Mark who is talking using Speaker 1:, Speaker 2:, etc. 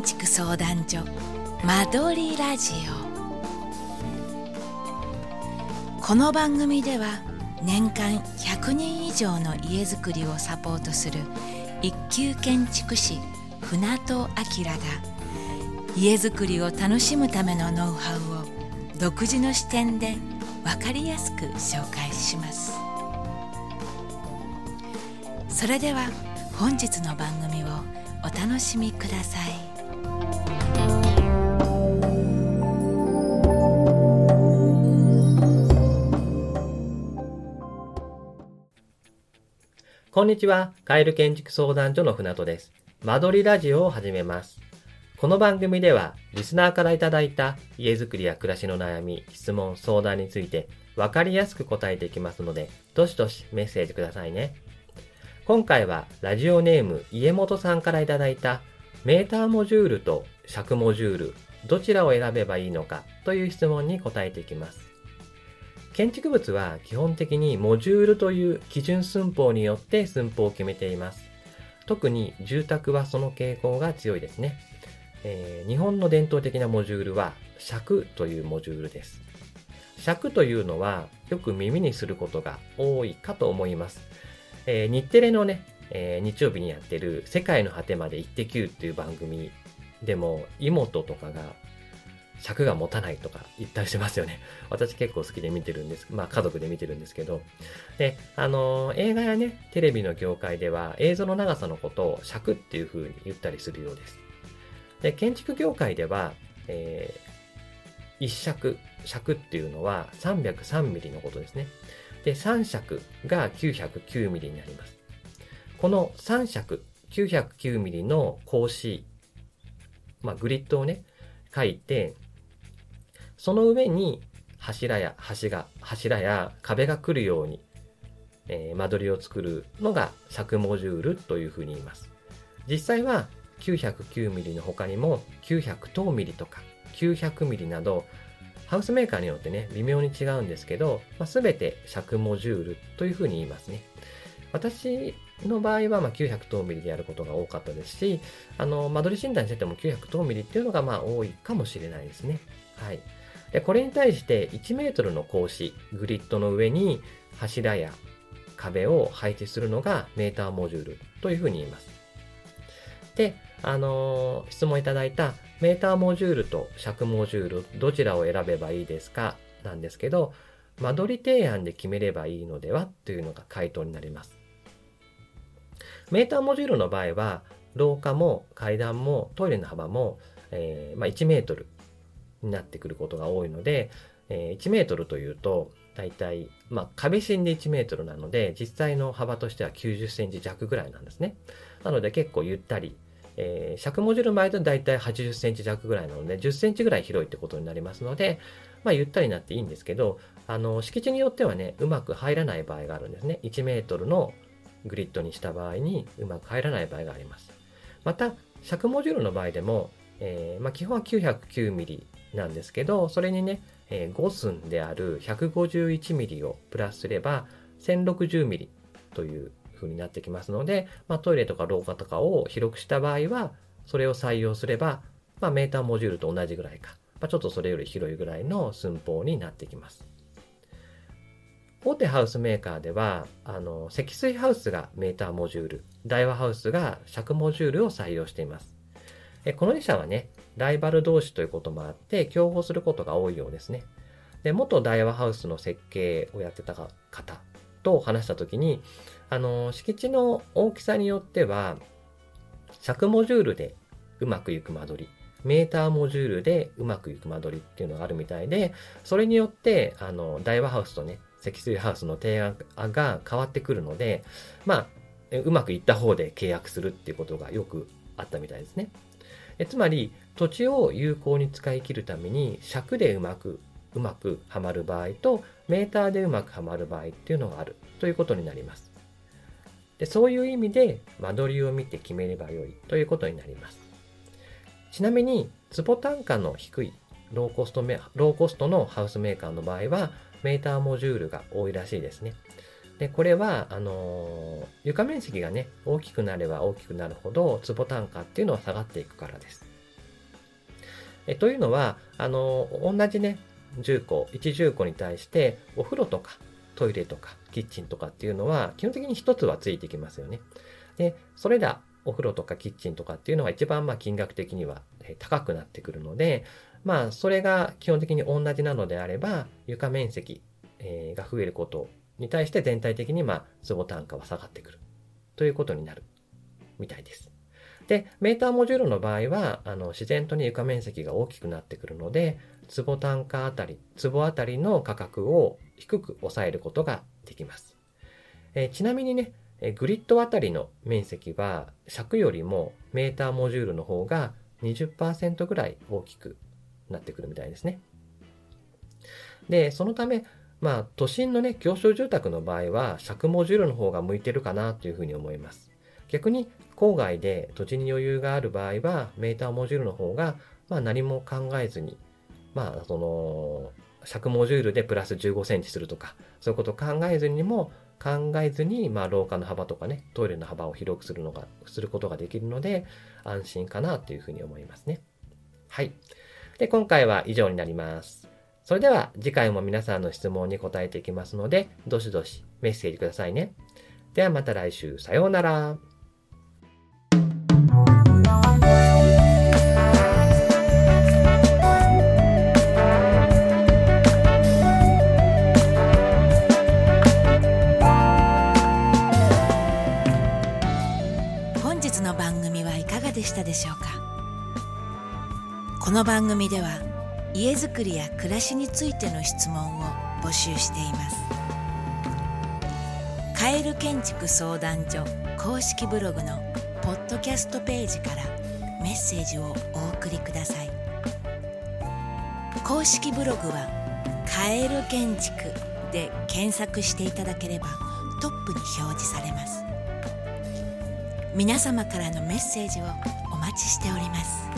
Speaker 1: 建築相談所間取りラジオ。この番組では年間100人以上の家づくりをサポートする一級建築士船戸明が家づくりを楽しむためのノウハウを独自の視点で分かりやすく紹介します。それでは本日の番組をお楽しみください。
Speaker 2: こんにちは。カエル建築相談所の船戸です。間取りラジオを始めます。この番組では、リスナーからいただいた家づくりや暮らしの悩み、質問、相談について、わかりやすく答えていきますので、どしどしメッセージくださいね。今回はラジオネーム家元さんからいただいたメーターモジュールと尺モジュールどちらを選べばいいのかという質問に答えていきます。建築物は基本的にモジュールという基準寸法によって寸法を決めています。特に住宅はその傾向が強いですね。えー、日本の伝統的なモジュールは尺というモジュールです。尺というのはよく耳にすることが多いかと思います。えー、日テレのね、えー、日曜日にやってる世界の果てまで行ってきゅうっていう番組でも、妹とかが尺が持たないとか言ったりしますよね。私結構好きで見てるんです。まあ家族で見てるんですけど。で、あのー、映画やね、テレビの業界では映像の長さのことを尺っていう風に言ったりするようです。で、建築業界では、えー、一尺、尺っていうのは303ミリのことですね。で、3尺が 909mm になります。この3尺 909mm の格子、まあ、グリッドをね、書いて、その上に柱や橋が、柱や壁が来るように、えー、間取りを作るのが尺モジュールというふうに言います。実際は 909mm の他にも900等ミリとか 900mm などハウスメーカーによってね、微妙に違うんですけど、まあ、全て尺モジュールというふうに言いますね。私の場合は、まあ、900等ミリでやることが多かったですし、あの、間取り診断してても900等ミリっていうのが、まあ、多いかもしれないですね。はい。で、これに対して1メートルの格子、グリッドの上に柱や壁を配置するのがメーターモジュールというふうに言います。で、あのー、質問いただいたメーターモジュールと尺モジュール、どちらを選べばいいですか？なんですけど、間取り提案で決めればいいのではというのが回答になります。メーターモジュールの場合は、廊下も階段もトイレの幅も、えー、まあ、1メートルになってくることが多いので、えー、1メートルというと、だいたい、まあ、壁芯で1メートルなので、実際の幅としては90センチ弱ぐらいなんですね。なので結構ゆったりえー、尺文字の場合だと大体80センチ弱ぐらいなので、10センチぐらい広いってことになりますので、まあ、ゆったりになっていいんですけど、あの、敷地によってはね、うまく入らない場合があるんですね。1メートルのグリッドにした場合にうまく入らない場合があります。また、尺モジュールの場合でも、えー、まあ、基本は909ミリなんですけど、それにね、えー、5寸である151ミリをプラスすれば、1060ミリという風になってきますので、まあ、トイレとか廊下とかを広くした場合は、それを採用すれば、まあ、メーターモジュールと同じぐらいか、まあ、ちょっとそれより広いぐらいの寸法になってきます。大手ハウスメーカーでは、あの、積水ハウスがメーターモジュール、大和ハウスが尺モジュールを採用しています。えこの2社はね、ライバル同士ということもあって、競合することが多いようですね。で、元大和ハウスの設計をやってた方と話したときに、あの、敷地の大きさによっては、尺モジュールでうまくいく間取り、メーターモジュールでうまくいく間取りっていうのがあるみたいで、それによって、あの、大和ハウスとね、積水ハウスの提案が変わってくるので、まあ、うまくいった方で契約するっていうことがよくあったみたいですね。えつまり、土地を有効に使い切るために、尺でうまく、うまくはまる場合と、メーターでうまくはまる場合っていうのがあるということになります。でそういう意味で間取りを見て決めればよいということになります。ちなみに、坪単価の低いローコストローコストのハウスメーカーの場合は、メーターモジュールが多いらしいですね。で、これは、あの、床面積がね、大きくなれば大きくなるほど、坪単価っていうのは下がっていくからです。えというのは、あの、同じね、住戸、一住戸に対してお風呂とかトイレとかキッチンとかっていうのは基本的に一つはついてきますよね。で、それらお風呂とかキッチンとかっていうのが一番まあ金額的には高くなってくるので、まあそれが基本的に同じなのであれば床面積が増えることに対して全体的にまあ坪単価は下がってくるということになるみたいです。で、メーターモジュールの場合は、あの、自然とに床面積が大きくなってくるので、坪単価あたり、坪あたりの価格を低く抑えることができます。え、ちなみにね、グリッドあたりの面積は尺よりもメーターモジュールの方が20%ぐらい大きくなってくるみたいですね。で、そのため、まあ、都心のね、狭小住宅の場合は、尺モジュールの方が向いてるかなというふうに思います。逆に、郊外で土地に余裕がある場合は、メーターモジュールの方が、まあ何も考えずに、まあ、その、尺モジュールでプラス15センチするとか、そういうことを考えずにも、考えずに、まあ、廊下の幅とかね、トイレの幅を広くするのが、することができるので、安心かなというふうに思いますね。はい。で、今回は以上になります。それでは、次回も皆さんの質問に答えていきますので、どしどしメッセージくださいね。ではまた来週、さようなら。
Speaker 1: でしたでしょうか？この番組では家づくりや暮らしについての質問を募集しています。カエル建築相談所公式ブログのポッドキャストページからメッセージをお送りください。公式ブログは「カエル建築」で検索していただければトップに表示されます。皆様からのメッセージをお待ちしております。